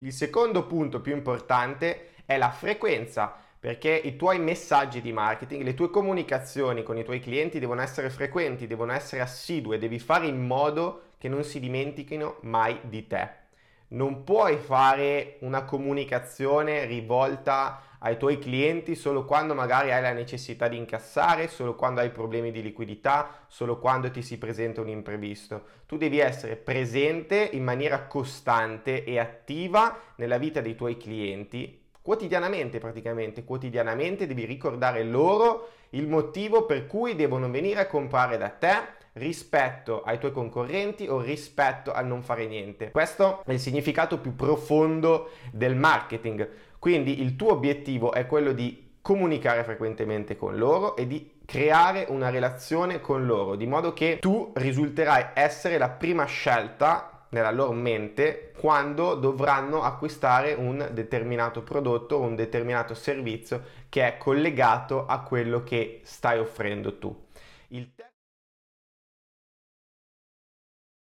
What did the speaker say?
Il secondo punto più importante è la frequenza, perché i tuoi messaggi di marketing, le tue comunicazioni con i tuoi clienti devono essere frequenti, devono essere assidue, devi fare in modo che non si dimentichino mai di te. Non puoi fare una comunicazione rivolta ai tuoi clienti solo quando magari hai la necessità di incassare, solo quando hai problemi di liquidità, solo quando ti si presenta un imprevisto. Tu devi essere presente in maniera costante e attiva nella vita dei tuoi clienti quotidianamente praticamente, quotidianamente devi ricordare loro il motivo per cui devono venire a comprare da te rispetto ai tuoi concorrenti o rispetto al non fare niente. Questo è il significato più profondo del marketing. Quindi il tuo obiettivo è quello di comunicare frequentemente con loro e di creare una relazione con loro, di modo che tu risulterai essere la prima scelta nella loro mente quando dovranno acquistare un determinato prodotto o un determinato servizio che è collegato a quello che stai offrendo tu. Il